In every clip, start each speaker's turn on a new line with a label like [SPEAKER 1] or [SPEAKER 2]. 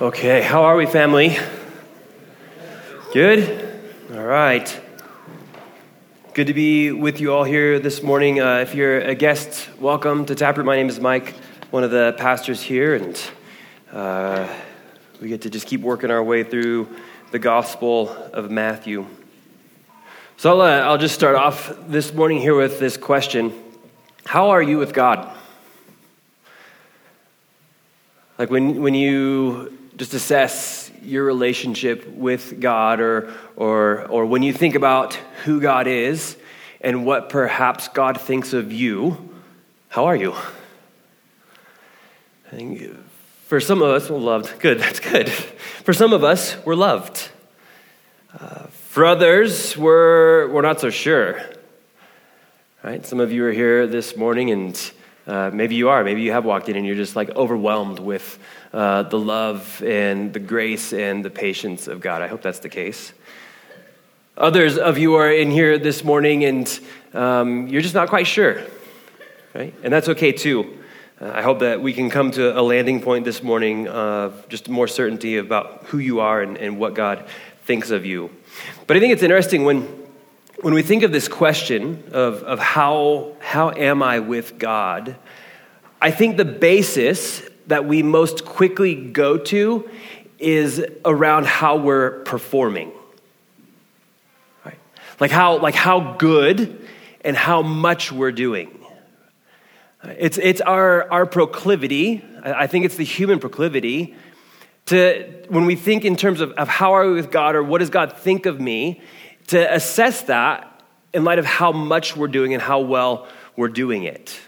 [SPEAKER 1] Okay, how are we, family? Good? All right. Good to be with you all here this morning. Uh, if you're a guest, welcome to Taproot. My name is Mike, one of the pastors here, and uh, we get to just keep working our way through the Gospel of Matthew. So I'll, uh, I'll just start off this morning here with this question How are you with God? Like when, when you just assess your relationship with God or, or, or when you think about who God is and what perhaps God thinks of you, how are you? I think for some of us, we're loved. Good, that's good. For some of us, we're loved. Uh, for others, we're, we're not so sure. Right? Some of you are here this morning and uh, maybe you are. Maybe you have walked in and you're just like overwhelmed with uh, the love and the grace and the patience of God. I hope that's the case. Others of you are in here this morning and um, you're just not quite sure, right? And that's okay too. Uh, I hope that we can come to a landing point this morning of just more certainty about who you are and, and what God thinks of you. But I think it's interesting when when we think of this question of, of how, how am I with God, I think the basis that we most quickly go to is around how we're performing. Right? Like how, like how good and how much we're doing. It's, it's our, our proclivity, I think it's the human proclivity, to when we think in terms of, of how are we with God or what does God think of me, to assess that in light of how much we're doing and how well we're doing it.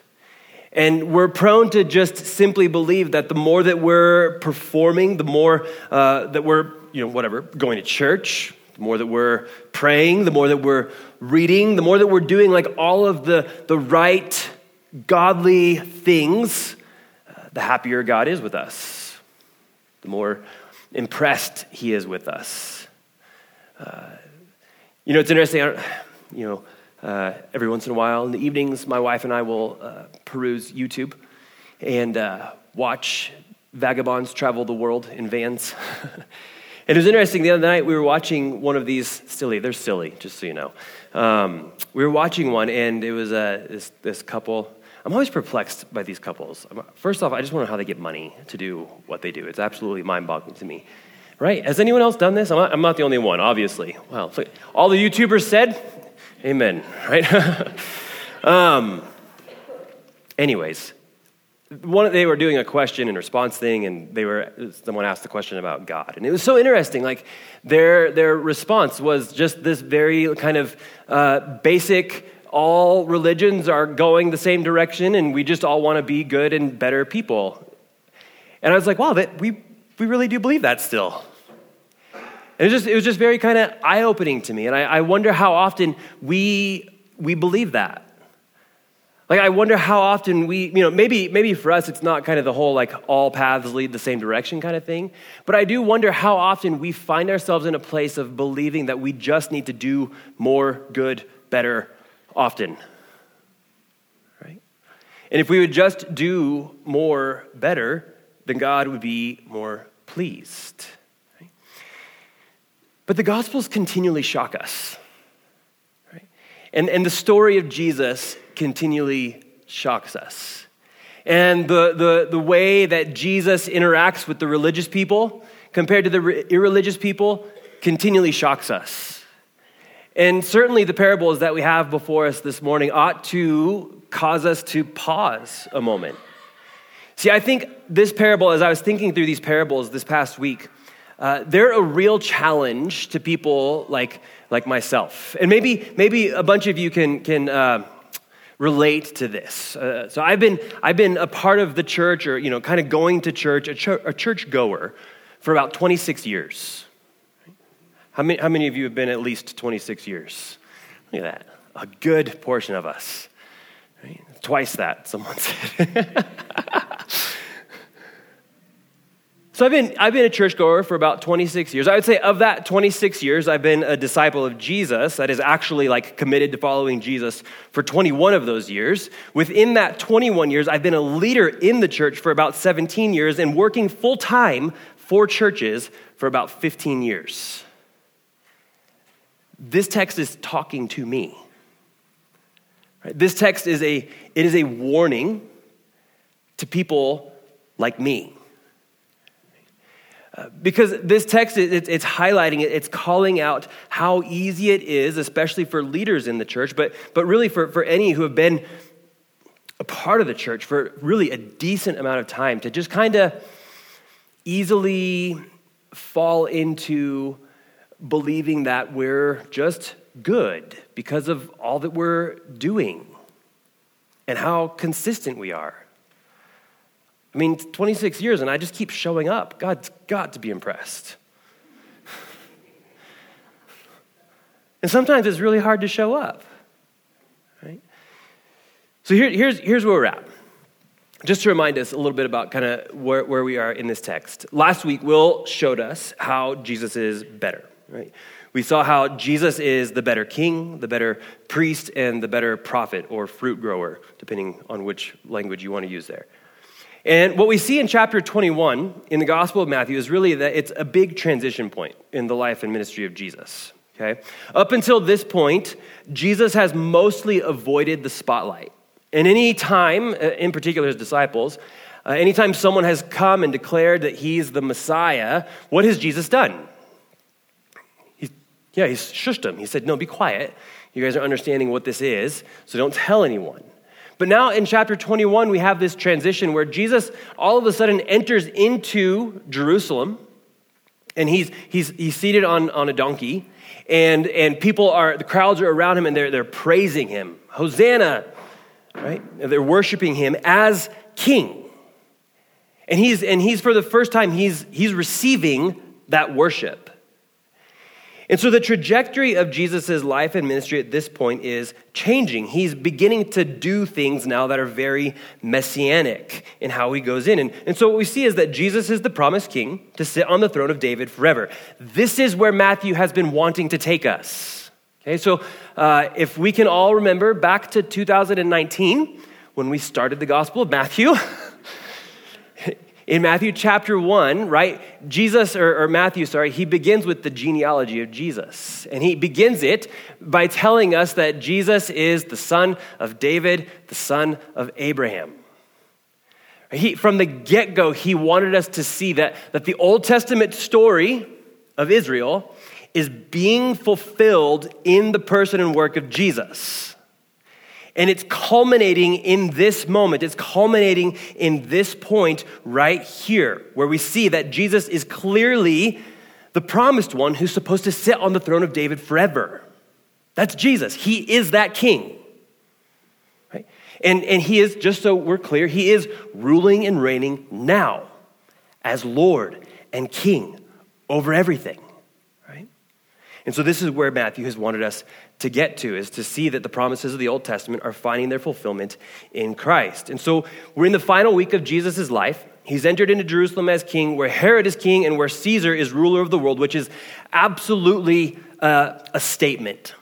[SPEAKER 1] And we're prone to just simply believe that the more that we're performing, the more uh, that we're, you know, whatever, going to church, the more that we're praying, the more that we're reading, the more that we're doing like all of the, the right, godly things, uh, the happier God is with us, the more impressed He is with us. Uh, you know, it's interesting. you know, uh, every once in a while in the evenings, my wife and I will uh, peruse YouTube and uh, watch vagabonds travel the world in vans. it was interesting. The other night, we were watching one of these silly. They're silly, just so you know. Um, we were watching one, and it was uh, this, this couple. I'm always perplexed by these couples. First off, I just know how they get money to do what they do. It's absolutely mind boggling to me. Right? Has anyone else done this? I'm not, I'm not the only one, obviously. Well, so all the YouTubers said, Amen. Right? um, anyways, one, they were doing a question and response thing, and they were someone asked the question about God, and it was so interesting. Like their their response was just this very kind of uh, basic. All religions are going the same direction, and we just all want to be good and better people. And I was like, wow, that we we really do believe that still. And it was just, it was just very kind of eye opening to me. And I, I wonder how often we, we believe that. Like, I wonder how often we, you know, maybe, maybe for us it's not kind of the whole like all paths lead the same direction kind of thing. But I do wonder how often we find ourselves in a place of believing that we just need to do more good, better, often. Right? And if we would just do more better, then God would be more pleased. But the Gospels continually shock us. Right? And, and the story of Jesus continually shocks us. And the, the, the way that Jesus interacts with the religious people compared to the irreligious people continually shocks us. And certainly the parables that we have before us this morning ought to cause us to pause a moment. See, I think this parable, as I was thinking through these parables this past week, uh, they're a real challenge to people like, like myself. And maybe, maybe a bunch of you can, can uh, relate to this. Uh, so I've been, I've been a part of the church or, you know, kind of going to church, a, ch- a church goer for about 26 years. How many, how many of you have been at least 26 years? Look at that. A good portion of us. Right? Twice that, someone said. So I've been, I've been a churchgoer for about 26 years. I would say of that 26 years, I've been a disciple of Jesus, that is actually like committed to following Jesus for 21 of those years. Within that 21 years, I've been a leader in the church for about 17 years and working full time for churches for about 15 years. This text is talking to me. This text is a, it is a warning to people like me. Because this text, it, it's highlighting it, it's calling out how easy it is, especially for leaders in the church, but, but really for, for any who have been a part of the church for really a decent amount of time, to just kind of easily fall into believing that we're just good because of all that we're doing and how consistent we are. I mean, 26 years, and I just keep showing up. God's got to be impressed. and sometimes it's really hard to show up, right? So here, here's, here's where we're at. Just to remind us a little bit about kind of where, where we are in this text. Last week, Will showed us how Jesus is better, right? We saw how Jesus is the better king, the better priest, and the better prophet or fruit grower, depending on which language you want to use there. And what we see in chapter 21 in the Gospel of Matthew is really that it's a big transition point in the life and ministry of Jesus. Okay? Up until this point, Jesus has mostly avoided the spotlight. And any time, uh, in particular his disciples, uh, anytime someone has come and declared that he's the Messiah, what has Jesus done? He's, yeah, he's shushed them. He said, No, be quiet. You guys are understanding what this is, so don't tell anyone. But now in chapter 21, we have this transition where Jesus all of a sudden enters into Jerusalem and he's, he's, he's seated on, on a donkey and, and people are, the crowds are around him and they're, they're praising him. Hosanna, right? They're worshiping him as king. And he's, and he's for the first time, he's, he's receiving that worship. And so the trajectory of Jesus' life and ministry at this point is changing. He's beginning to do things now that are very messianic in how he goes in. And, and so what we see is that Jesus is the promised king to sit on the throne of David forever. This is where Matthew has been wanting to take us. Okay, so uh, if we can all remember back to 2019 when we started the Gospel of Matthew. In Matthew chapter 1, right, Jesus, or, or, Matthew, sorry, he begins with the genealogy of Jesus. And he begins it by telling us that Jesus is the son of David, the son of Abraham. He, from the get go, he wanted us to see that, that the Old Testament story of Israel is being fulfilled in the person and work of Jesus. And it's culminating in this moment. It's culminating in this point right here, where we see that Jesus is clearly the promised one who's supposed to sit on the throne of David forever. That's Jesus. He is that king. Right? And, and he is, just so we're clear, he is ruling and reigning now as Lord and King over everything. Right? And so this is where Matthew has wanted us to get to is to see that the promises of the Old Testament are finding their fulfillment in Christ. And so we're in the final week of Jesus' life. He's entered into Jerusalem as king, where Herod is king and where Caesar is ruler of the world, which is absolutely uh, a statement.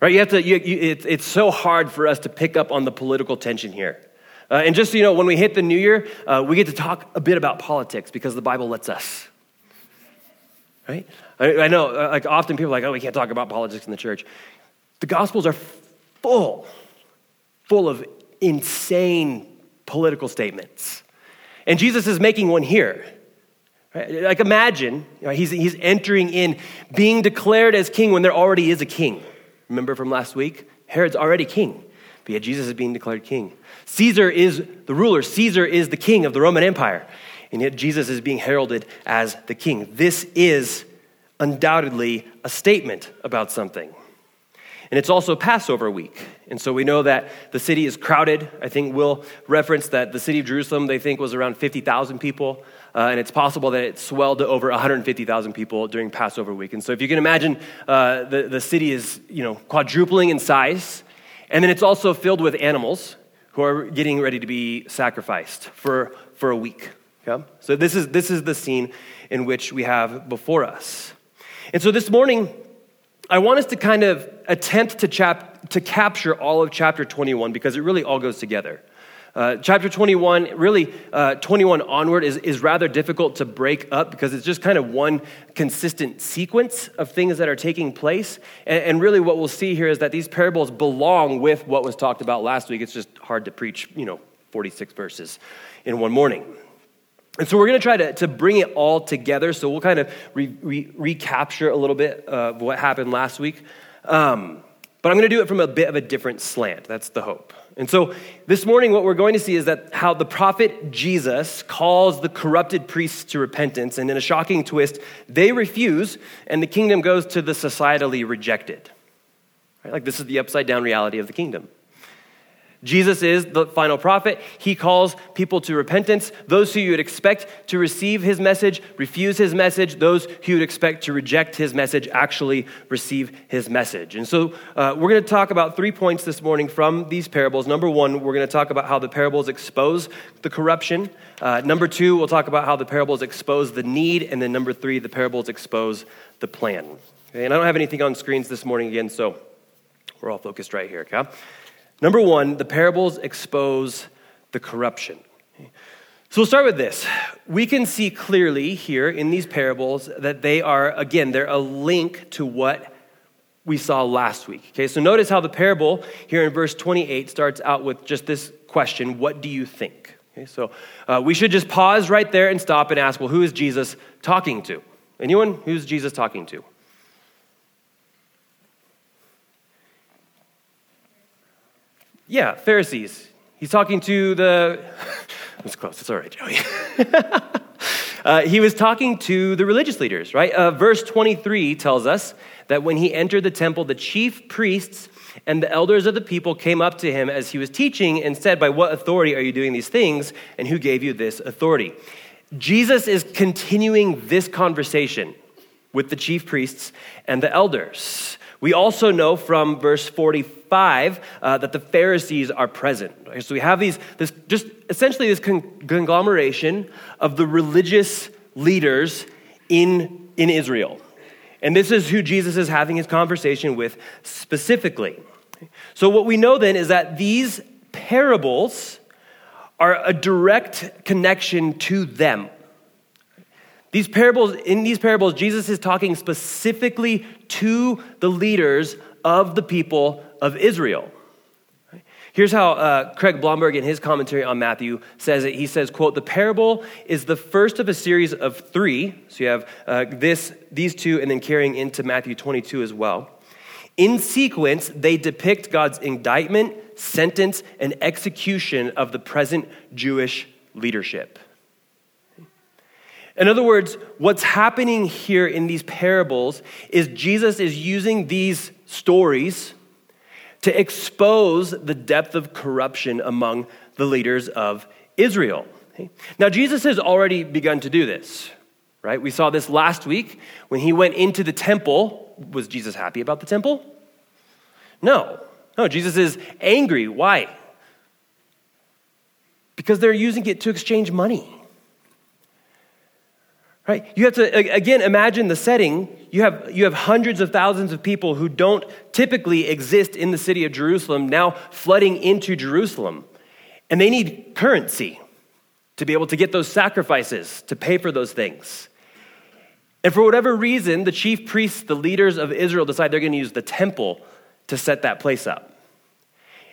[SPEAKER 1] Right? You have to, you, you, it, it's so hard for us to pick up on the political tension here. Uh, and just so you know, when we hit the new year, uh, we get to talk a bit about politics because the Bible lets us. Right? I, I know, uh, like often people are like, oh, we can't talk about politics in the church. The Gospels are full, full of insane political statements. And Jesus is making one here. Right? Like imagine, he's, he's entering in, being declared as king when there already is a king. Remember from last week? Herod's already king, but yet Jesus is being declared king. Caesar is the ruler, Caesar is the king of the Roman Empire, and yet Jesus is being heralded as the king. This is undoubtedly a statement about something. And it's also Passover week. And so we know that the city is crowded. I think we'll reference that the city of Jerusalem, they think, was around 50,000 people. Uh, and it's possible that it swelled to over 150,000 people during Passover week. And so if you can imagine, uh, the, the city is you know, quadrupling in size. And then it's also filled with animals who are getting ready to be sacrificed for, for a week. Okay? So this is, this is the scene in which we have before us. And so this morning, I want us to kind of attempt to, chap- to capture all of chapter 21 because it really all goes together. Uh, chapter 21, really, uh, 21 onward is, is rather difficult to break up because it's just kind of one consistent sequence of things that are taking place. And, and, really, what we'll see here is that these parables belong with what was talked about last week. It's just hard to preach, you know, 46 verses in one morning. And so we're going to try to, bring it all together. So we'll kind of re, re, recapture a little bit of what happened last week. Um, but I'm going to do it from a bit of a different slant. That's the hope. And so this morning, what we're going to see is that how the prophet Jesus calls the corrupted priests to repentance, and in a shocking twist, they refuse, and the kingdom goes to the societally rejected. Right? Like this is the upside down reality of the kingdom. Jesus is the final prophet. He calls people to repentance. Those who you would expect to receive his message refuse his message. Those who you would expect to reject his message actually receive his message. And so uh, we're going to talk about three points this morning from these parables. Number one, we're going to talk about how the parables expose the corruption. Uh, number two, we'll talk about how the parables expose the need. And then number three, the parables expose the plan. Okay? And I don't have anything on screens this morning again, so we're all focused right here, okay? Number one, the parables expose the corruption. So we'll start with this. We can see clearly here in these parables that they are, again, they're a link to what we saw last week. Okay, so notice how the parable here in verse 28 starts out with just this question What do you think? Okay, so uh, we should just pause right there and stop and ask, Well, who is Jesus talking to? Anyone? Who's Jesus talking to? Yeah, Pharisees. He's talking to the. It's close. It's all right, Joey. uh, he was talking to the religious leaders, right? Uh, verse 23 tells us that when he entered the temple, the chief priests and the elders of the people came up to him as he was teaching and said, By what authority are you doing these things? And who gave you this authority? Jesus is continuing this conversation with the chief priests and the elders. We also know from verse 45 uh, that the Pharisees are present. So we have these, this just essentially this conglomeration of the religious leaders in, in Israel. And this is who Jesus is having his conversation with specifically. So, what we know then is that these parables are a direct connection to them. These parables, in these parables, Jesus is talking specifically to the leaders of the people of Israel. Here's how uh, Craig Blomberg, in his commentary on Matthew, says it. He says, "quote The parable is the first of a series of three. So you have uh, this, these two, and then carrying into Matthew 22 as well. In sequence, they depict God's indictment, sentence, and execution of the present Jewish leadership." In other words, what's happening here in these parables is Jesus is using these stories to expose the depth of corruption among the leaders of Israel. Now, Jesus has already begun to do this, right? We saw this last week when he went into the temple. Was Jesus happy about the temple? No. No, Jesus is angry. Why? Because they're using it to exchange money. Right? You have to, again, imagine the setting. You have, you have hundreds of thousands of people who don't typically exist in the city of Jerusalem now flooding into Jerusalem. And they need currency to be able to get those sacrifices, to pay for those things. And for whatever reason, the chief priests, the leaders of Israel, decide they're going to use the temple to set that place up.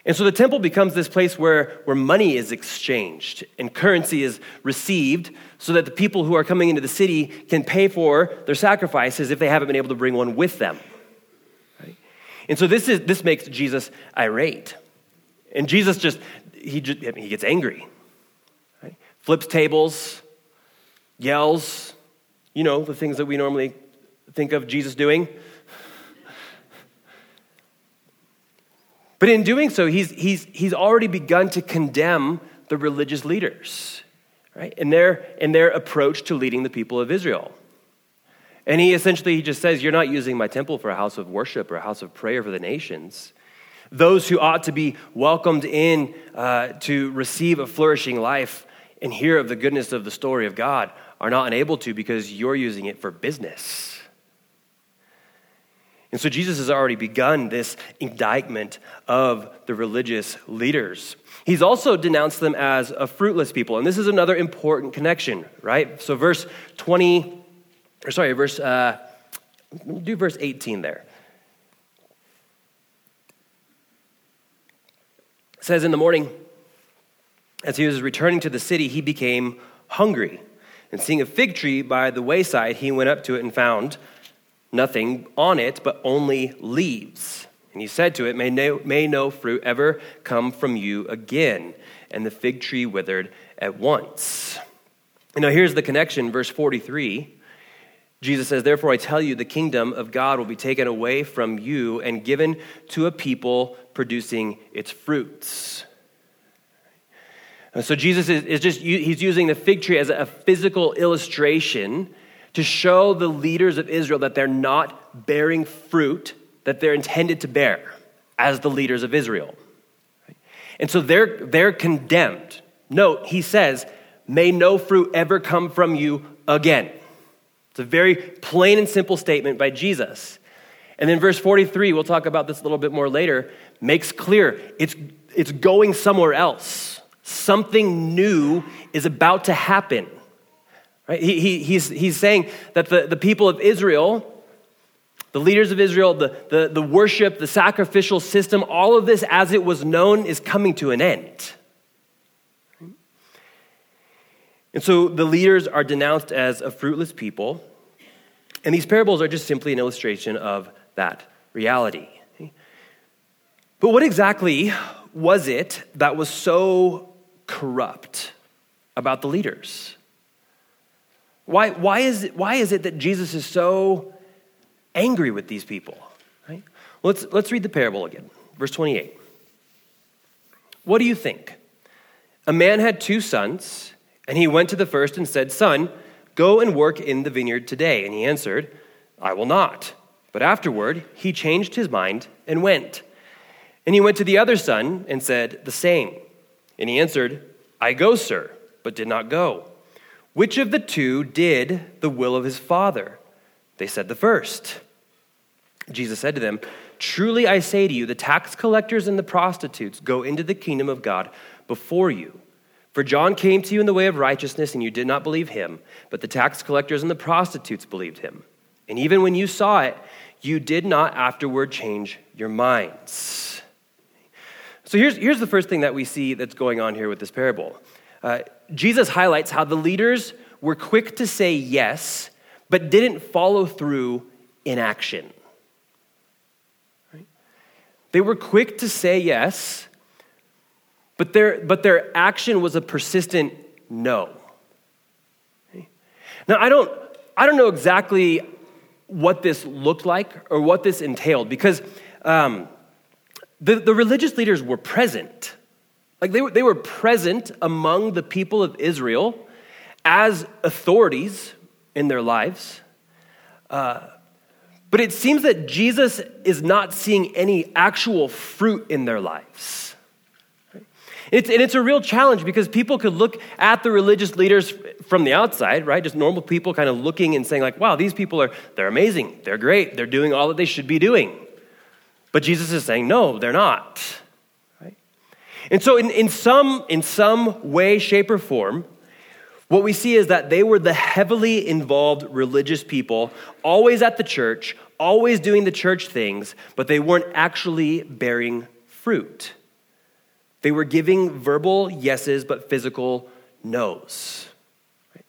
[SPEAKER 1] And so the temple becomes this place where, where money is exchanged and currency is received so that the people who are coming into the city can pay for their sacrifices if they haven't been able to bring one with them. Right? And so this, is, this makes Jesus irate. And Jesus just, he, just, he gets angry, right? flips tables, yells, you know, the things that we normally think of Jesus doing. But in doing so, he's, he's, he's already begun to condemn the religious leaders, right? In their, in their approach to leading the people of Israel. And he essentially he just says, You're not using my temple for a house of worship or a house of prayer for the nations. Those who ought to be welcomed in uh, to receive a flourishing life and hear of the goodness of the story of God are not unable to because you're using it for business. And so Jesus has already begun this indictment of the religious leaders. He's also denounced them as a fruitless people. And this is another important connection, right? So, verse 20, or sorry, verse, uh, do verse 18 there. It says, In the morning, as he was returning to the city, he became hungry. And seeing a fig tree by the wayside, he went up to it and found nothing on it, but only leaves. And he said to it, May no, may no fruit ever come from you again. And the fig tree withered at once. And now here's the connection, verse 43. Jesus says, Therefore I tell you, the kingdom of God will be taken away from you and given to a people producing its fruits. And so Jesus is, is just, he's using the fig tree as a physical illustration to show the leaders of Israel that they're not bearing fruit that they're intended to bear as the leaders of Israel. And so they're, they're condemned. Note, he says, May no fruit ever come from you again. It's a very plain and simple statement by Jesus. And then verse 43, we'll talk about this a little bit more later, makes clear it's, it's going somewhere else. Something new is about to happen. Right? He, he, he's, he's saying that the, the people of Israel, the leaders of Israel, the, the, the worship, the sacrificial system, all of this as it was known is coming to an end. And so the leaders are denounced as a fruitless people. And these parables are just simply an illustration of that reality. But what exactly was it that was so corrupt about the leaders? Why, why, is, it, why is it that Jesus is so angry with these people? Right? Let's, let's read the parable again. Verse 28. What do you think? A man had two sons, and he went to the first and said, Son, go and work in the vineyard today. And he answered, I will not. But afterward, he changed his mind and went. And he went to the other son and said the same. And he answered, I go, sir, but did not go. Which of the two did the will of his father? They said, The first. Jesus said to them, Truly I say to you, the tax collectors and the prostitutes go into the kingdom of God before you. For John came to you in the way of righteousness, and you did not believe him, but the tax collectors and the prostitutes believed him. And even when you saw it, you did not afterward change your minds. So here's, here's the first thing that we see that's going on here with this parable. Uh, Jesus highlights how the leaders were quick to say yes, but didn't follow through in action. They were quick to say yes, but their, but their action was a persistent no. Now, I don't, I don't know exactly what this looked like or what this entailed because um, the, the religious leaders were present. Like they were, they were present among the people of Israel as authorities in their lives. Uh, but it seems that Jesus is not seeing any actual fruit in their lives. It's, and it's a real challenge because people could look at the religious leaders from the outside, right? Just normal people kind of looking and saying, like, wow, these people are, they're amazing. They're great. They're doing all that they should be doing. But Jesus is saying, no, they're not. And so, in, in, some, in some way, shape, or form, what we see is that they were the heavily involved religious people, always at the church, always doing the church things, but they weren't actually bearing fruit. They were giving verbal yeses, but physical no's.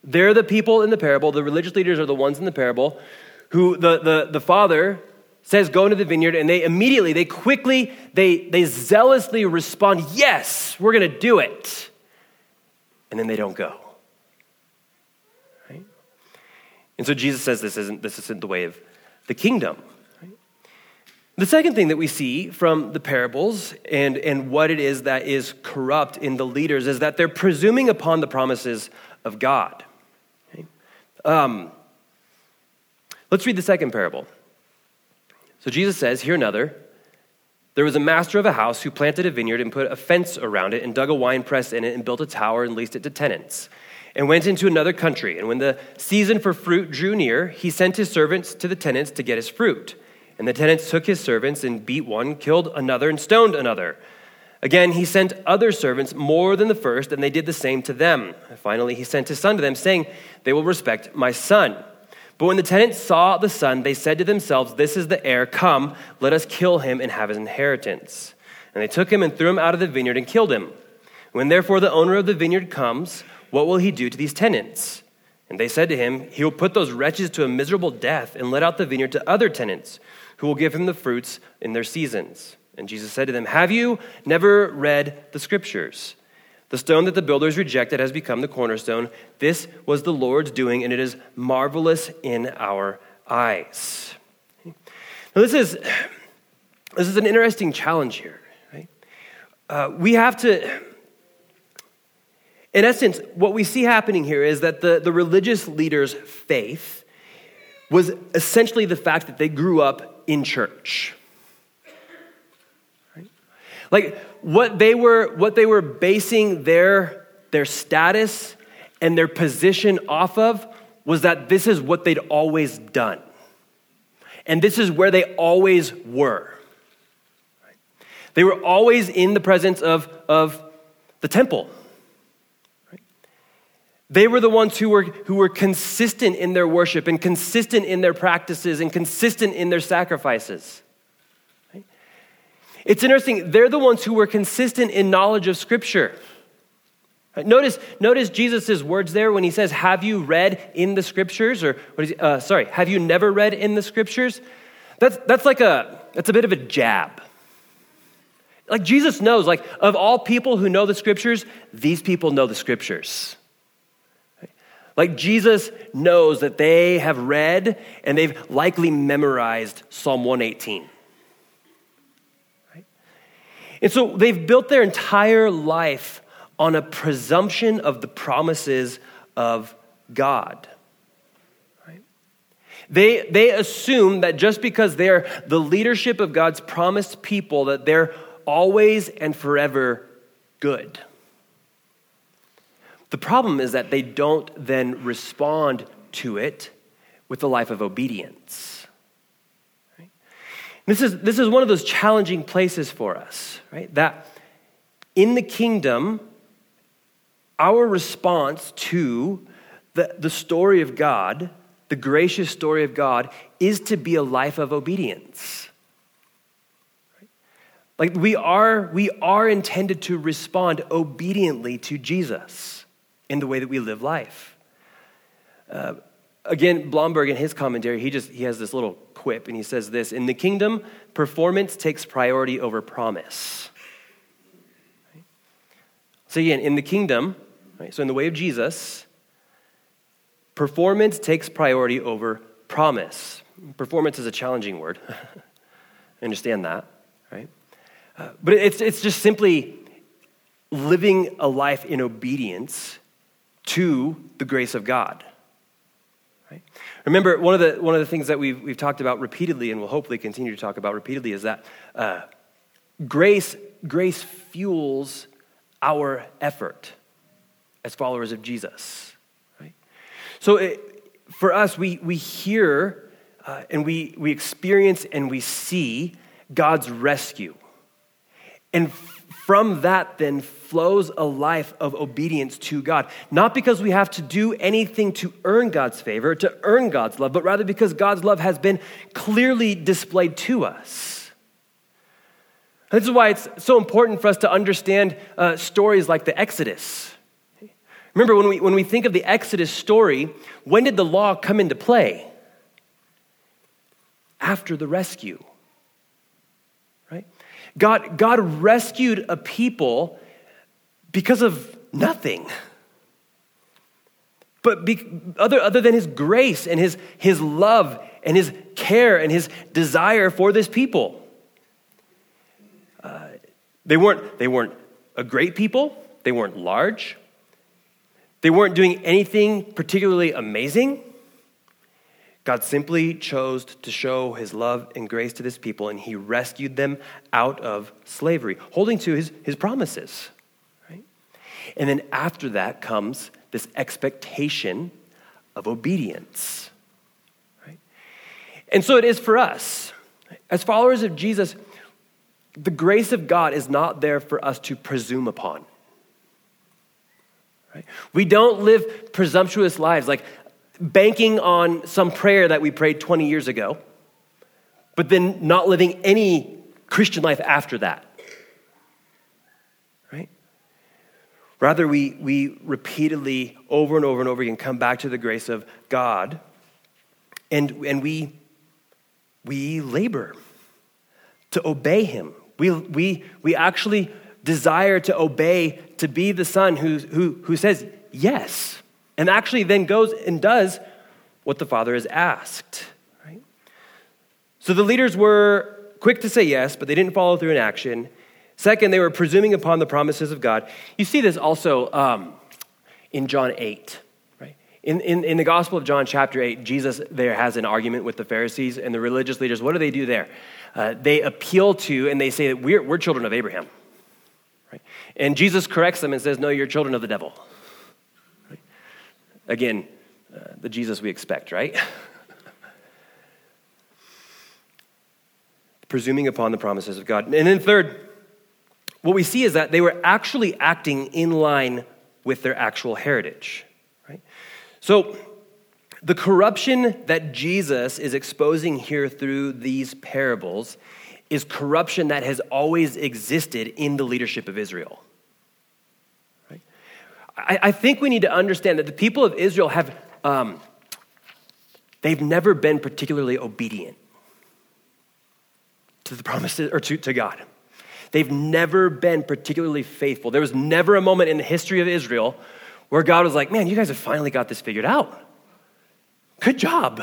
[SPEAKER 1] They're the people in the parable, the religious leaders are the ones in the parable who the, the, the father says go into the vineyard and they immediately they quickly they they zealously respond yes we're going to do it. And then they don't go. Right? And so jesus says this isn't this isn't the way of the kingdom. Right? the second thing that we see from the parables and and what it is that is corrupt in the leaders is that they're presuming upon the promises of god. Um, let's read the second parable so Jesus says, Here another. There was a master of a house who planted a vineyard and put a fence around it and dug a wine press in it and built a tower and leased it to tenants and went into another country. And when the season for fruit drew near, he sent his servants to the tenants to get his fruit. And the tenants took his servants and beat one, killed another, and stoned another. Again, he sent other servants more than the first, and they did the same to them. finally, he sent his son to them, saying, They will respect my son. But when the tenants saw the son, they said to themselves, This is the heir. Come, let us kill him and have his inheritance. And they took him and threw him out of the vineyard and killed him. When therefore the owner of the vineyard comes, what will he do to these tenants? And they said to him, He will put those wretches to a miserable death and let out the vineyard to other tenants, who will give him the fruits in their seasons. And Jesus said to them, Have you never read the scriptures? The stone that the builders rejected has become the cornerstone. This was the Lord's doing, and it is marvelous in our eyes. Now, this is, this is an interesting challenge here. Right? Uh, we have to, in essence, what we see happening here is that the, the religious leaders' faith was essentially the fact that they grew up in church. Like what they were, what they were basing their, their status and their position off of was that this is what they'd always done. And this is where they always were. They were always in the presence of, of the temple. They were the ones who were, who were consistent in their worship and consistent in their practices and consistent in their sacrifices. It's interesting, they're the ones who were consistent in knowledge of Scripture. Notice, notice Jesus' words there when he says, Have you read in the Scriptures? Or, what is uh, sorry, have you never read in the Scriptures? That's, that's like a, that's a bit of a jab. Like Jesus knows, like, of all people who know the Scriptures, these people know the Scriptures. Like Jesus knows that they have read and they've likely memorized Psalm 118. And so they've built their entire life on a presumption of the promises of God. They, they assume that just because they're the leadership of God's promised people, that they're always and forever good. The problem is that they don't then respond to it with a life of obedience. This is, this is one of those challenging places for us, right? That in the kingdom, our response to the, the story of God, the gracious story of God, is to be a life of obedience. Like we are, we are intended to respond obediently to Jesus in the way that we live life. Uh, again, Blomberg in his commentary, he just he has this little quip and he says this In the kingdom, performance takes priority over promise. So, again, in the kingdom, right, so in the way of Jesus, performance takes priority over promise. Performance is a challenging word. I understand that, right? Uh, but it's, it's just simply living a life in obedience to the grace of God. Remember, one of the, one of the things that we've, we've talked about repeatedly and will hopefully continue to talk about repeatedly is that uh, grace, grace fuels our effort as followers of Jesus. Right? So it, for us, we, we hear uh, and we, we experience and we see God's rescue. And from that then flows a life of obedience to God. Not because we have to do anything to earn God's favor, to earn God's love, but rather because God's love has been clearly displayed to us. This is why it's so important for us to understand uh, stories like the Exodus. Remember, when we, when we think of the Exodus story, when did the law come into play? After the rescue. God, God rescued a people because of nothing. But be, other, other than his grace and his, his love and his care and his desire for this people. Uh, they, weren't, they weren't a great people, they weren't large, they weren't doing anything particularly amazing. God simply chose to show his love and grace to this people, and he rescued them out of slavery, holding to his, his promises. Right? And then after that comes this expectation of obedience. Right? And so it is for us. As followers of Jesus, the grace of God is not there for us to presume upon. Right? We don't live presumptuous lives like banking on some prayer that we prayed 20 years ago, but then not living any Christian life after that. Right? Rather, we, we repeatedly, over and over and over again, come back to the grace of God and, and we, we labor to obey Him. We, we, we actually desire to obey, to be the son who, who, who says yes, and actually then goes and does what the Father has asked. Right? So the leaders were quick to say yes, but they didn't follow through in action. Second, they were presuming upon the promises of God. You see this also um, in John 8. Right? In, in, in the Gospel of John, chapter 8, Jesus there has an argument with the Pharisees and the religious leaders. What do they do there? Uh, they appeal to and they say that we're, we're children of Abraham. Right? And Jesus corrects them and says, No, you're children of the devil. Again, uh, the Jesus we expect, right? Presuming upon the promises of God. And then, third, what we see is that they were actually acting in line with their actual heritage. Right? So, the corruption that Jesus is exposing here through these parables is corruption that has always existed in the leadership of Israel. I, I think we need to understand that the people of Israel have, um, they've never been particularly obedient to the promises or to, to God. They've never been particularly faithful. There was never a moment in the history of Israel where God was like, man, you guys have finally got this figured out. Good job.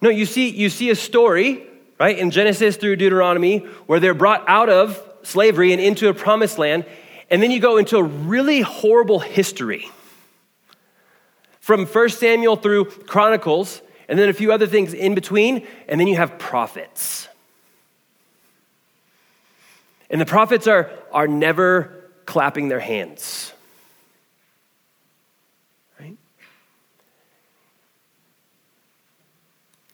[SPEAKER 1] No, you see, you see a story, right, in Genesis through Deuteronomy, where they're brought out of slavery and into a promised land, and then you go into a really horrible history. From 1 Samuel through Chronicles, and then a few other things in between, and then you have prophets. And the prophets are, are never clapping their hands. Right?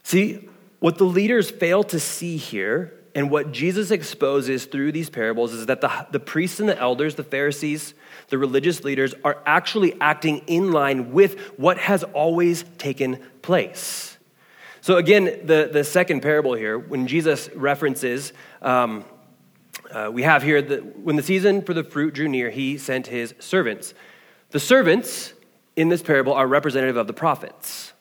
[SPEAKER 1] See, what the leaders fail to see here, and what Jesus exposes through these parables, is that the, the priests and the elders, the Pharisees, the religious leaders, are actually acting in line with what has always taken place. So, again, the, the second parable here, when Jesus references, um, uh, we have here that when the season for the fruit drew near, he sent his servants. The servants in this parable are representative of the prophets.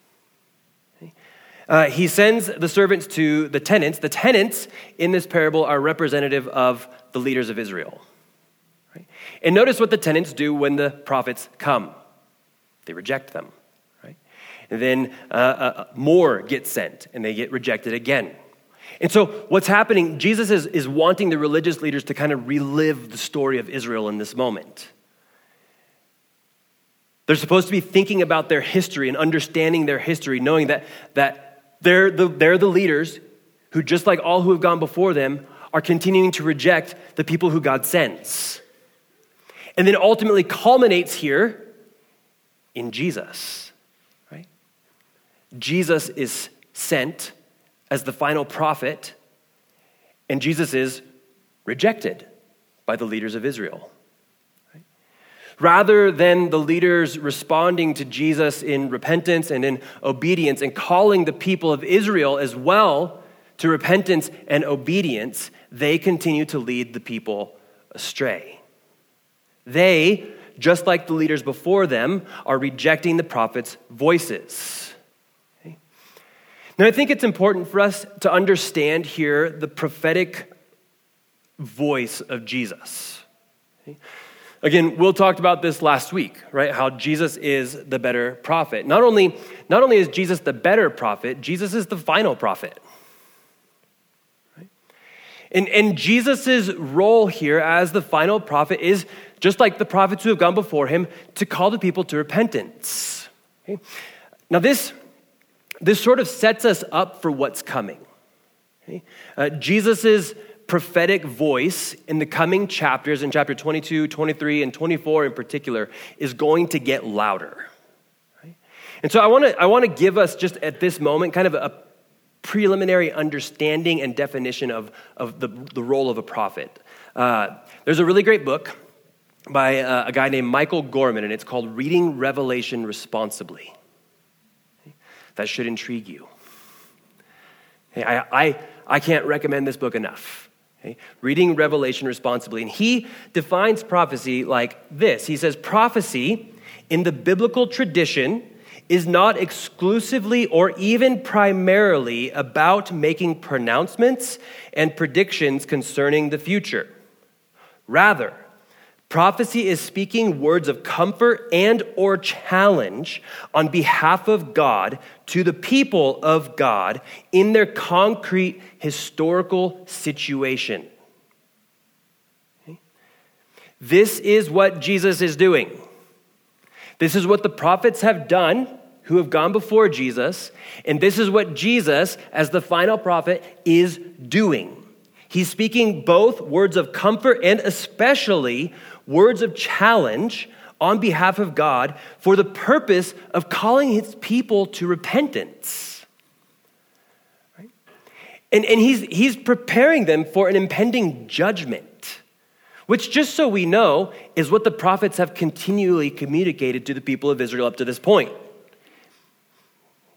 [SPEAKER 1] Uh, he sends the servants to the tenants. The tenants in this parable are representative of the leaders of Israel. Right? And notice what the tenants do when the prophets come they reject them. Right? And then uh, uh, more get sent, and they get rejected again. And so, what's happening, Jesus is, is wanting the religious leaders to kind of relive the story of Israel in this moment. They're supposed to be thinking about their history and understanding their history, knowing that, that they're the, they're the leaders who, just like all who have gone before them, are continuing to reject the people who God sends. And then ultimately culminates here in Jesus, right? Jesus is sent as the final prophet, and Jesus is rejected by the leaders of Israel. Rather than the leaders responding to Jesus in repentance and in obedience and calling the people of Israel as well to repentance and obedience, they continue to lead the people astray. They, just like the leaders before them, are rejecting the prophets' voices. Now, I think it's important for us to understand here the prophetic voice of Jesus. Again, Will talked about this last week, right? How Jesus is the better prophet. Not only, not only is Jesus the better prophet, Jesus is the final prophet. Right? And, and Jesus' role here as the final prophet is just like the prophets who have gone before him to call the people to repentance. Okay? Now, this, this sort of sets us up for what's coming. Okay? Uh, Jesus' prophetic voice in the coming chapters, in chapter 22, 23, and 24 in particular, is going to get louder. Right? And so I want to I want to give us just at this moment kind of a preliminary understanding and definition of, of the, the role of a prophet. Uh, there's a really great book by uh, a guy named Michael Gorman, and it's called Reading Revelation Responsibly. That should intrigue you. Hey, I, I, I can't recommend this book enough. Okay? Reading Revelation responsibly. And he defines prophecy like this He says, Prophecy in the biblical tradition is not exclusively or even primarily about making pronouncements and predictions concerning the future. Rather, prophecy is speaking words of comfort and or challenge on behalf of God to the people of God in their concrete historical situation. This is what Jesus is doing. This is what the prophets have done who have gone before Jesus, and this is what Jesus, as the final prophet, is doing. He's speaking both words of comfort and especially words of challenge on behalf of God for the purpose of calling his people to repentance. Right? And, and he's, he's preparing them for an impending judgment, which, just so we know, is what the prophets have continually communicated to the people of Israel up to this point.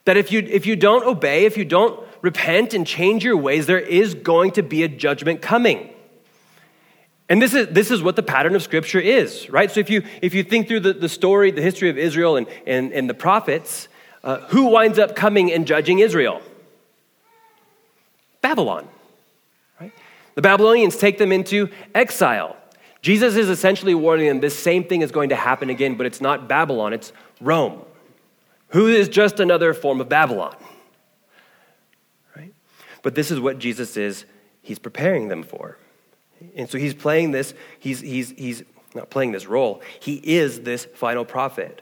[SPEAKER 1] That if you, if you don't obey, if you don't repent and change your ways, there is going to be a judgment coming. And this is, this is what the pattern of Scripture is, right? So if you, if you think through the, the story, the history of Israel and, and, and the prophets, uh, who winds up coming and judging Israel? Babylon, right? The Babylonians take them into exile. Jesus is essentially warning them this same thing is going to happen again, but it's not Babylon, it's Rome who is just another form of Babylon. Right? But this is what Jesus is, he's preparing them for. And so he's playing this, he's, he's, he's not playing this role, he is this final prophet.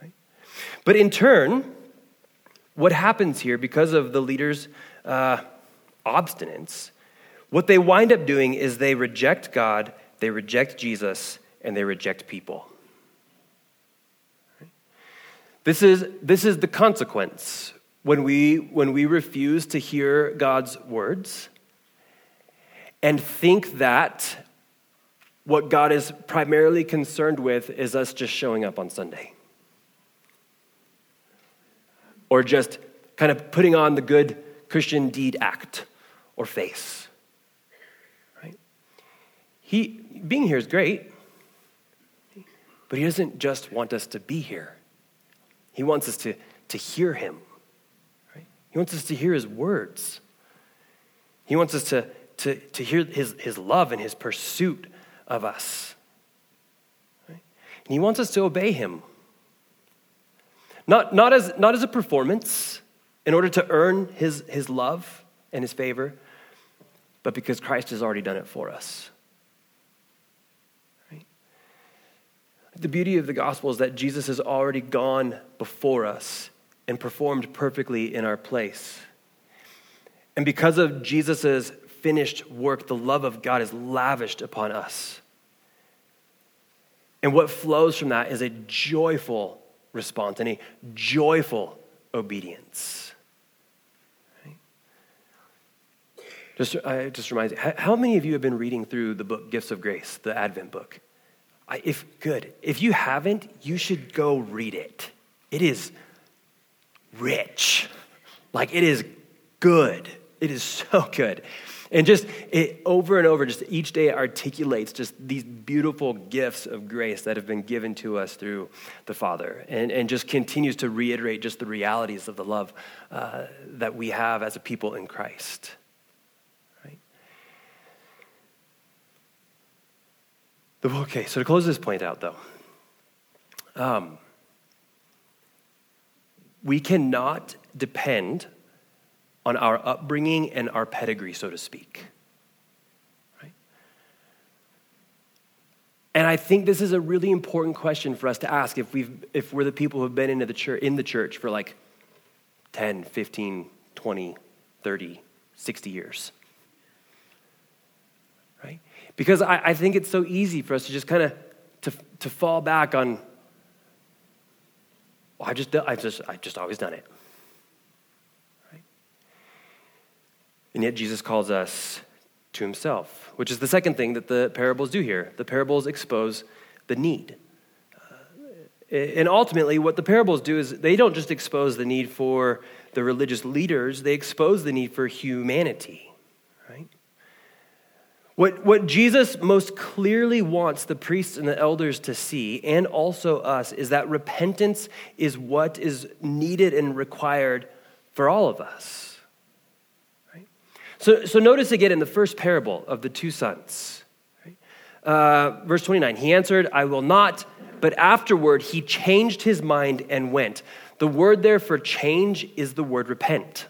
[SPEAKER 1] Right? But in turn, what happens here because of the leader's uh, obstinance, what they wind up doing is they reject God, they reject Jesus, and they reject people. This is, this is the consequence when we, when we refuse to hear God's words and think that what God is primarily concerned with is us just showing up on Sunday. Or just kind of putting on the good Christian deed act or face. Right? He being here is great, but he doesn't just want us to be here. He wants us to, to hear him. Right? He wants us to hear his words. He wants us to, to, to hear his, his love and his pursuit of us. Right? And he wants us to obey him. Not, not, as, not as a performance in order to earn his, his love and his favor, but because Christ has already done it for us. The beauty of the gospel is that Jesus has already gone before us and performed perfectly in our place. And because of Jesus' finished work, the love of God is lavished upon us. And what flows from that is a joyful response and a joyful obedience. Right? Just, I just remind you, how many of you have been reading through the book Gifts of Grace, the Advent book? I, if good, if you haven't, you should go read it. It is rich. Like it is good. It is so good. And just it, over and over, just each day articulates just these beautiful gifts of grace that have been given to us through the Father, and, and just continues to reiterate just the realities of the love uh, that we have as a people in Christ. right Okay, so to close this point out, though, um, we cannot depend on our upbringing and our pedigree, so to speak. Right? And I think this is a really important question for us to ask if, we've, if we're the people who have been into the church, in the church for like 10, 15, 20, 30, 60 years. Right? Because I, I think it's so easy for us to just kind of to, to fall back on, well, I just, I just, I just always done it. And yet Jesus calls us to himself, which is the second thing that the parables do here. The parables expose the need. Uh, and ultimately, what the parables do is they don't just expose the need for the religious leaders, they expose the need for humanity, right? What, what Jesus most clearly wants the priests and the elders to see, and also us, is that repentance is what is needed and required for all of us. So, so notice again in the first parable of the two sons. Right? Uh, verse 29 He answered, I will not, but afterward he changed his mind and went. The word there for change is the word repent.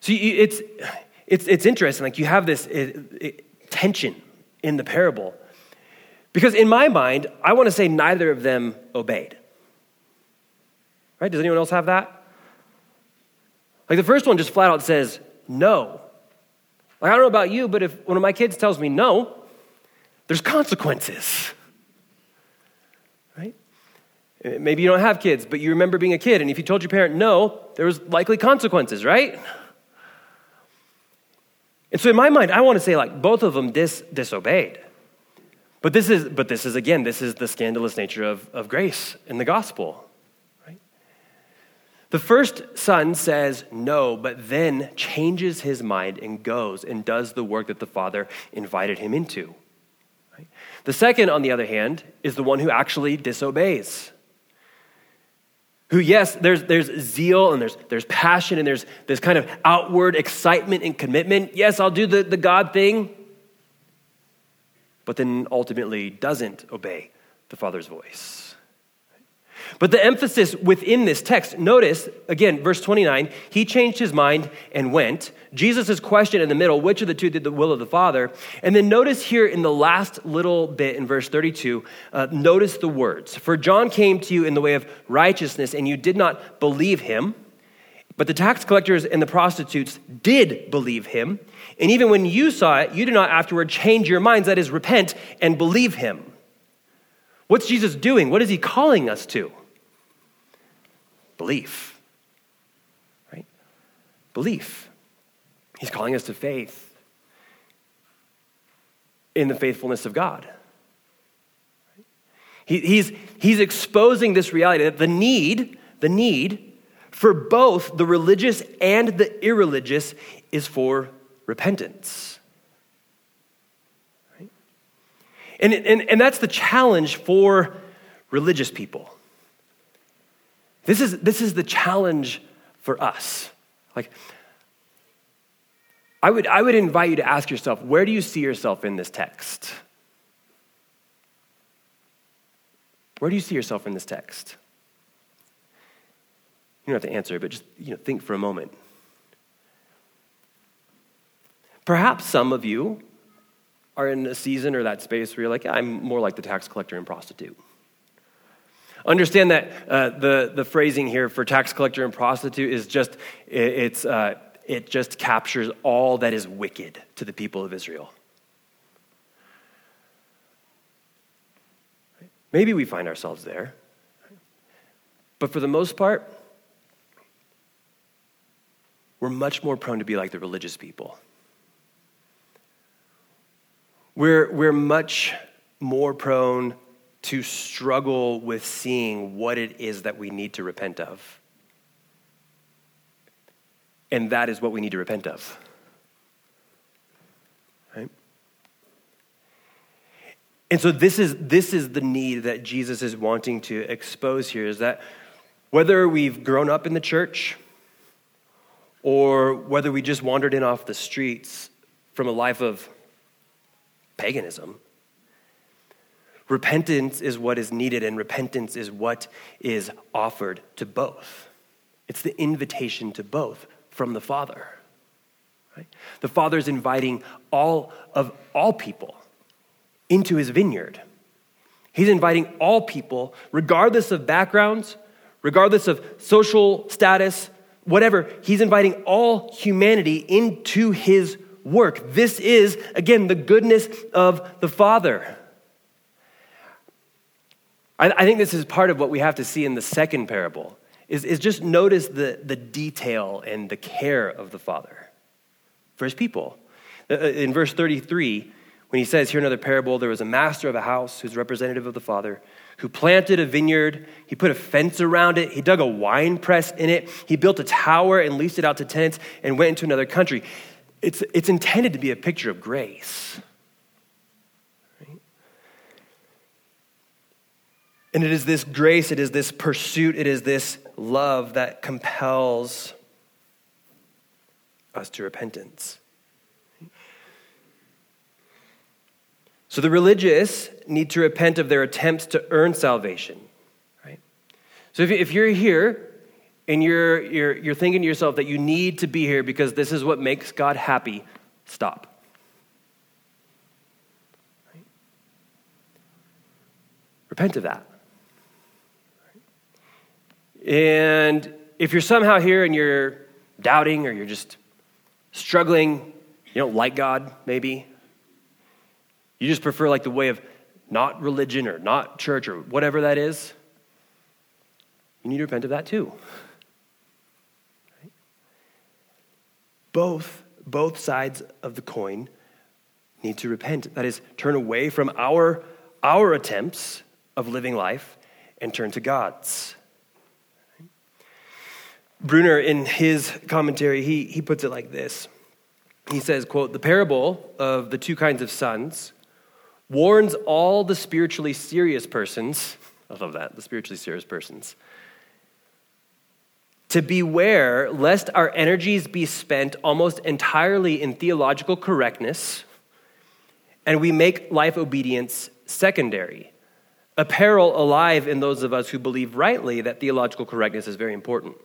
[SPEAKER 1] So it's, it's, it's interesting. Like you have this it, it, tension in the parable. Because in my mind, I want to say neither of them obeyed. Right? Does anyone else have that? Like the first one just flat out says no. Like I don't know about you, but if one of my kids tells me no, there's consequences. Right? Maybe you don't have kids, but you remember being a kid, and if you told your parent no, there was likely consequences, right? And so in my mind, I want to say like both of them dis- disobeyed. But this is, but this is again, this is the scandalous nature of, of grace in the gospel. The first son says no, but then changes his mind and goes and does the work that the father invited him into. The second, on the other hand, is the one who actually disobeys. Who, yes, there's, there's zeal and there's, there's passion and there's this kind of outward excitement and commitment. Yes, I'll do the, the God thing, but then ultimately doesn't obey the Father's voice. But the emphasis within this text, notice again, verse 29, he changed his mind and went. Jesus' question in the middle, which of the two did the will of the Father? And then notice here in the last little bit in verse 32, uh, notice the words For John came to you in the way of righteousness, and you did not believe him. But the tax collectors and the prostitutes did believe him. And even when you saw it, you did not afterward change your minds, that is, repent and believe him. What's Jesus doing? What is he calling us to? Belief. Right? Belief. He's calling us to faith in the faithfulness of God. He, he's, he's exposing this reality that the need, the need for both the religious and the irreligious is for repentance. Right? And, and, and that's the challenge for religious people. This is, this is the challenge for us. Like, I would, I would invite you to ask yourself where do you see yourself in this text? Where do you see yourself in this text? You don't have to answer, but just you know, think for a moment. Perhaps some of you are in a season or that space where you're like, yeah, I'm more like the tax collector and prostitute. Understand that uh, the, the phrasing here for tax collector and prostitute is just, it, it's, uh, it just captures all that is wicked to the people of Israel. Maybe we find ourselves there. But for the most part, we're much more prone to be like the religious people. We're, we're much more prone to struggle with seeing what it is that we need to repent of. And that is what we need to repent of. Right? And so this is this is the need that Jesus is wanting to expose here is that whether we've grown up in the church or whether we just wandered in off the streets from a life of paganism, Repentance is what is needed, and repentance is what is offered to both. It's the invitation to both from the Father. Right? The Father is inviting all of all people into his vineyard. He's inviting all people, regardless of backgrounds, regardless of social status, whatever, he's inviting all humanity into his work. This is, again, the goodness of the Father. I, I think this is part of what we have to see in the second parable. is, is just notice the, the detail and the care of the Father for his people. Uh, uh, in verse 33, when he says, Here another parable, there was a master of a house who's representative of the Father who planted a vineyard. He put a fence around it. He dug a wine press in it. He built a tower and leased it out to tenants and went into another country. It's, it's intended to be a picture of grace. And it is this grace, it is this pursuit, it is this love that compels us to repentance. So the religious need to repent of their attempts to earn salvation, right? So if, if you're here and you're, you're, you're thinking to yourself that you need to be here because this is what makes God happy, stop. Right? Repent of that. And if you're somehow here and you're doubting or you're just struggling, you don't like God, maybe, you just prefer like the way of not religion or not church or whatever that is, you need to repent of that too. Both, both sides of the coin need to repent. That is, turn away from our, our attempts of living life and turn to God's. Bruner, in his commentary, he, he puts it like this. He says, quote, the parable of the two kinds of sons warns all the spiritually serious persons, I love that, the spiritually serious persons, to beware lest our energies be spent almost entirely in theological correctness and we make life obedience secondary. A peril alive in those of us who believe rightly that theological correctness is very important.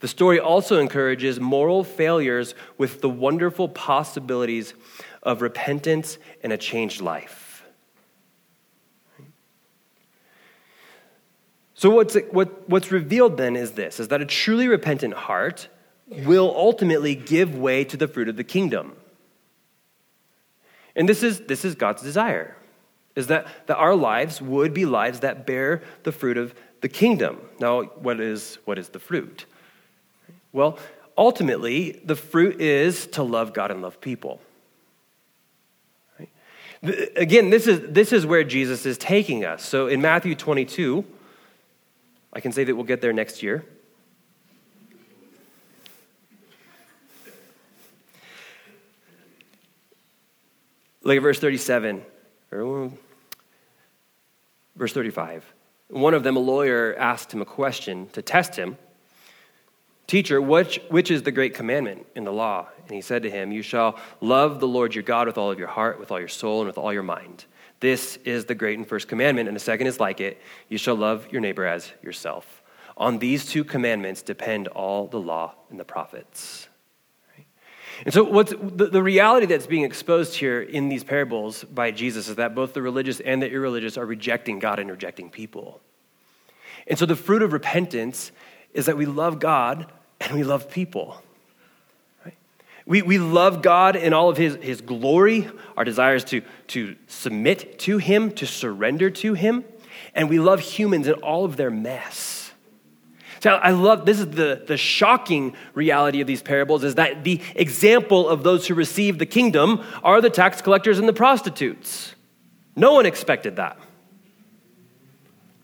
[SPEAKER 1] The story also encourages moral failures with the wonderful possibilities of repentance and a changed life. So, what's, what, what's revealed then is this is that a truly repentant heart will ultimately give way to the fruit of the kingdom. And this is, this is God's desire, is that, that our lives would be lives that bear the fruit of the kingdom. Now, what is, what is the fruit? Well, ultimately, the fruit is to love God and love people. Right? Again, this is, this is where Jesus is taking us. So in Matthew 22, I can say that we'll get there next year. Look at verse 37, or verse 35. One of them, a lawyer, asked him a question to test him. Teacher, which, which is the great commandment in the law? And he said to him, You shall love the Lord your God with all of your heart, with all your soul, and with all your mind. This is the great and first commandment, and the second is like it you shall love your neighbor as yourself. On these two commandments depend all the law and the prophets. And so, what's the, the reality that's being exposed here in these parables by Jesus is that both the religious and the irreligious are rejecting God and rejecting people. And so, the fruit of repentance is that we love God and we love people. We, we love God in all of his, his glory, our desires to, to submit to Him, to surrender to Him, and we love humans in all of their mess. So I love this is the, the shocking reality of these parables is that the example of those who receive the kingdom are the tax collectors and the prostitutes. No one expected that.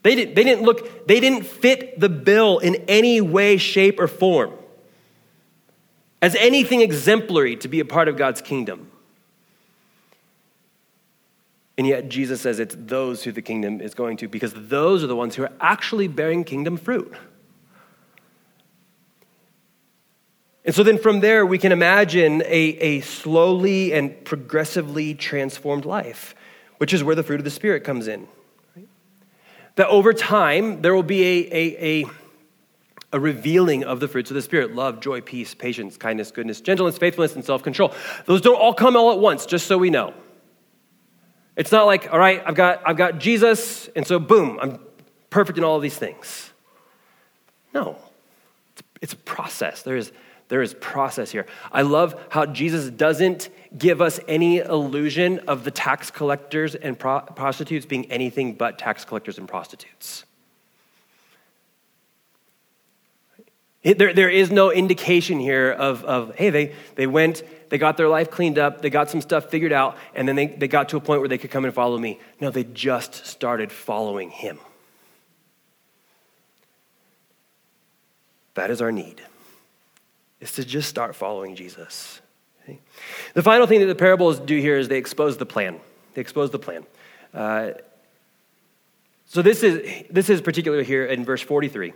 [SPEAKER 1] They didn't, they didn't look, they didn't fit the bill in any way, shape, or form as anything exemplary to be a part of God's kingdom. And yet, Jesus says it's those who the kingdom is going to, because those are the ones who are actually bearing kingdom fruit. And so then from there, we can imagine a, a slowly and progressively transformed life, which is where the fruit of the Spirit comes in. That over time, there will be a, a, a, a revealing of the fruits of the Spirit love, joy, peace, patience, kindness, goodness, gentleness, faithfulness, and self control. Those don't all come all at once, just so we know. It's not like, all right, I've got, I've got Jesus, and so boom, I'm perfect in all of these things. No, it's, a process. There is there is process here. I love how Jesus doesn't give us any illusion of the tax collectors and pro- prostitutes being anything but tax collectors and prostitutes. There, there is no indication here of, of hey, they, they went, they got their life cleaned up, they got some stuff figured out, and then they, they got to a point where they could come and follow me. No, they just started following him. That is our need, is to just start following Jesus. Okay? The final thing that the parables do here is they expose the plan. They expose the plan. Uh, so this is, this is particular here in verse 43.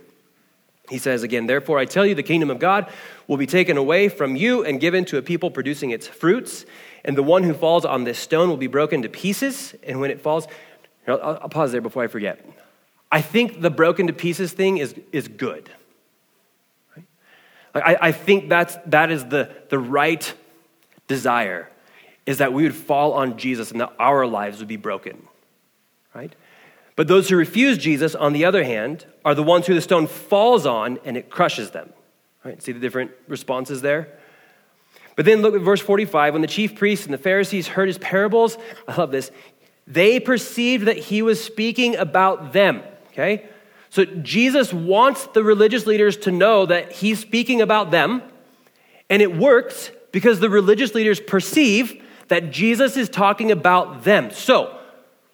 [SPEAKER 1] He says again, Therefore I tell you, the kingdom of God will be taken away from you and given to a people producing its fruits. And the one who falls on this stone will be broken to pieces. And when it falls, I'll, I'll pause there before I forget. I think the broken to pieces thing is, is good. I, I think that's, that is the, the right desire, is that we would fall on Jesus and that our lives would be broken. Right? But those who refuse Jesus, on the other hand, are the ones who the stone falls on and it crushes them. Right? See the different responses there? But then look at verse 45. When the chief priests and the Pharisees heard his parables, I love this, they perceived that he was speaking about them. Okay? So Jesus wants the religious leaders to know that he's speaking about them, and it works because the religious leaders perceive that Jesus is talking about them. So,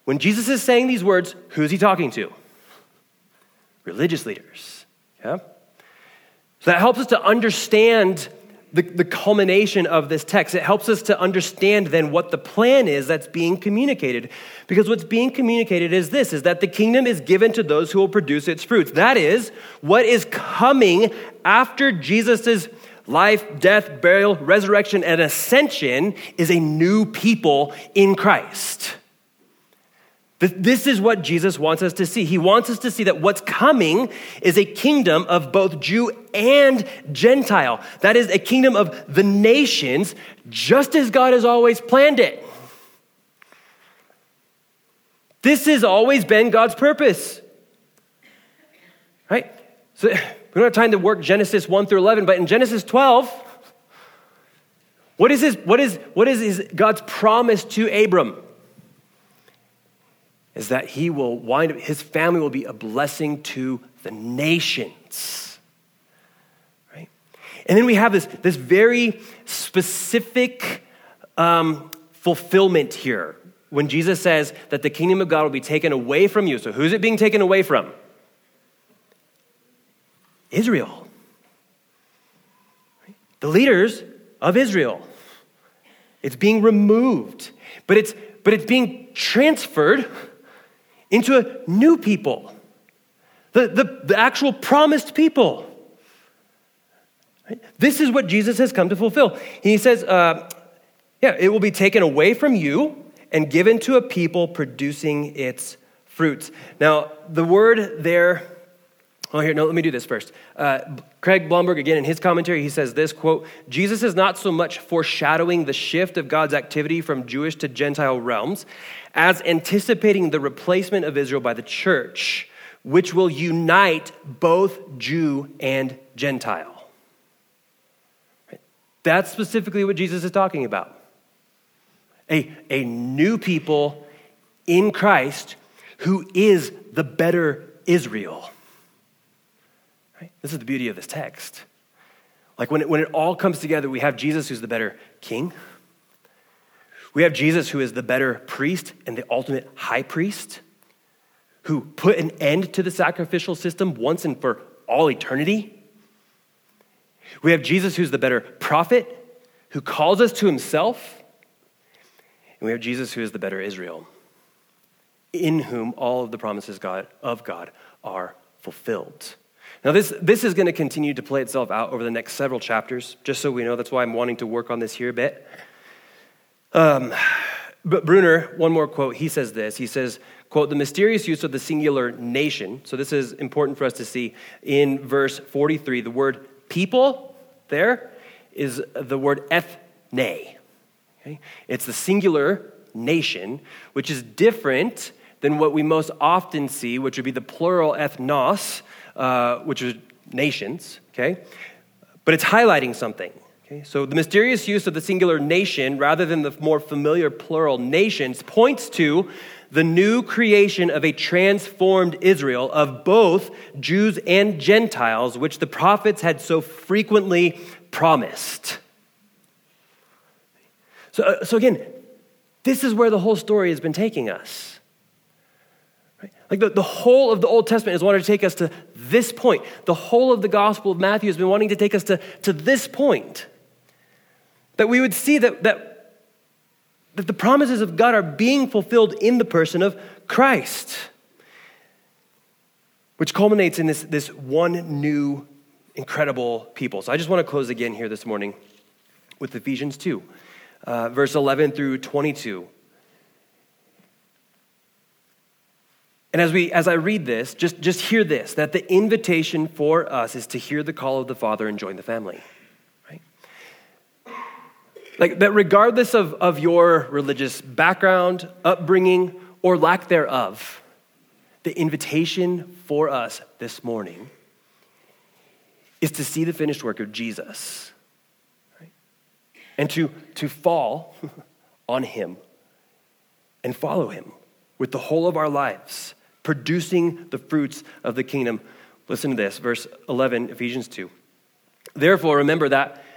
[SPEAKER 1] when Jesus is saying these words, who's he talking to? Religious leaders. Yeah? So that helps us to understand the, the culmination of this text. It helps us to understand then what the plan is that's being communicated. Because what's being communicated is this is that the kingdom is given to those who will produce its fruits. That is, what is coming after Jesus' life, death, burial, resurrection, and ascension is a new people in Christ. This is what Jesus wants us to see. He wants us to see that what's coming is a kingdom of both Jew and Gentile. That is a kingdom of the nations, just as God has always planned it. This has always been God's purpose. Right? So we don't have time to work Genesis 1 through 11, but in Genesis 12, what is, his, what is, what is his, God's promise to Abram? Is that he will wind up, his family will be a blessing to the nations. Right? And then we have this, this very specific um, fulfillment here when Jesus says that the kingdom of God will be taken away from you. So who's it being taken away from? Israel. The leaders of Israel. It's being removed, but it's, but it's being transferred into a new people, the, the, the actual promised people. This is what Jesus has come to fulfill. He says, uh, yeah, it will be taken away from you and given to a people producing its fruits. Now, the word there, oh, here, no, let me do this first. Uh, Craig Blomberg, again, in his commentary, he says this quote, Jesus is not so much foreshadowing the shift of God's activity from Jewish to Gentile realms as anticipating the replacement of Israel by the church, which will unite both Jew and Gentile. That's specifically what Jesus is talking about. A, a new people in Christ who is the better Israel. Right? This is the beauty of this text. Like when it, when it all comes together, we have Jesus who's the better king we have Jesus, who is the better priest and the ultimate high priest, who put an end to the sacrificial system once and for all eternity. We have Jesus, who's the better prophet, who calls us to himself. And we have Jesus, who is the better Israel, in whom all of the promises God, of God are fulfilled. Now, this, this is going to continue to play itself out over the next several chapters, just so we know. That's why I'm wanting to work on this here a bit. Um, but Bruner, one more quote, he says this. He says, quote, the mysterious use of the singular nation. So this is important for us to see in verse 43. The word people there is the word ethne. Okay? It's the singular nation, which is different than what we most often see, which would be the plural ethnos, uh, which is nations. Okay? But it's highlighting something. Okay, so the mysterious use of the singular nation rather than the more familiar plural nations points to the new creation of a transformed Israel of both Jews and Gentiles, which the prophets had so frequently promised. So, uh, so again, this is where the whole story has been taking us. Like the, the whole of the Old Testament has wanted to take us to this point. The whole of the Gospel of Matthew has been wanting to take us to, to this point. That we would see that, that, that the promises of God are being fulfilled in the person of Christ, which culminates in this, this one new incredible people. So I just want to close again here this morning with Ephesians 2, uh, verse 11 through 22. And as, we, as I read this, just, just hear this that the invitation for us is to hear the call of the Father and join the family. Like that, regardless of, of your religious background, upbringing, or lack thereof, the invitation for us this morning is to see the finished work of Jesus right? and to, to fall on Him and follow Him with the whole of our lives producing the fruits of the kingdom. Listen to this, verse 11, Ephesians 2. Therefore, remember that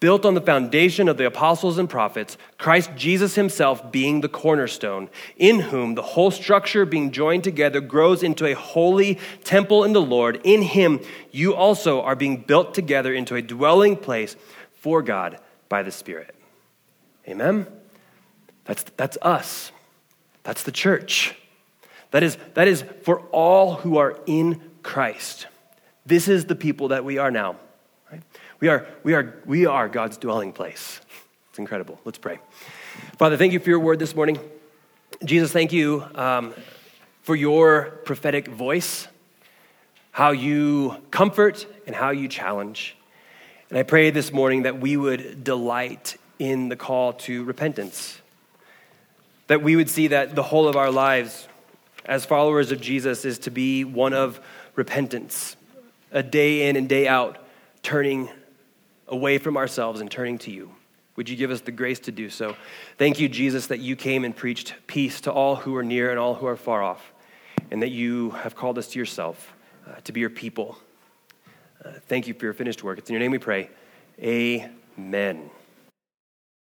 [SPEAKER 1] built on the foundation of the apostles and prophets, Christ Jesus himself being the cornerstone, in whom the whole structure being joined together grows into a holy temple in the Lord. In him you also are being built together into a dwelling place for God by the Spirit. Amen? That's, that's us. That's the church. That is, that is for all who are in Christ. This is the people that we are now. We are, we, are, we are God's dwelling place. It's incredible. Let's pray. Father, thank you for your word this morning. Jesus, thank you um, for your prophetic voice, how you comfort and how you challenge. And I pray this morning that we would delight in the call to repentance, that we would see that the whole of our lives as followers of Jesus is to be one of repentance, a day in and day out turning away from ourselves and turning to you. Would you give us the grace to do so? Thank you, Jesus, that you came and preached peace to all who are near and all who are far off, and that you have called us to yourself uh, to be your people. Uh, thank you for your finished work. It's in your name we pray. Amen.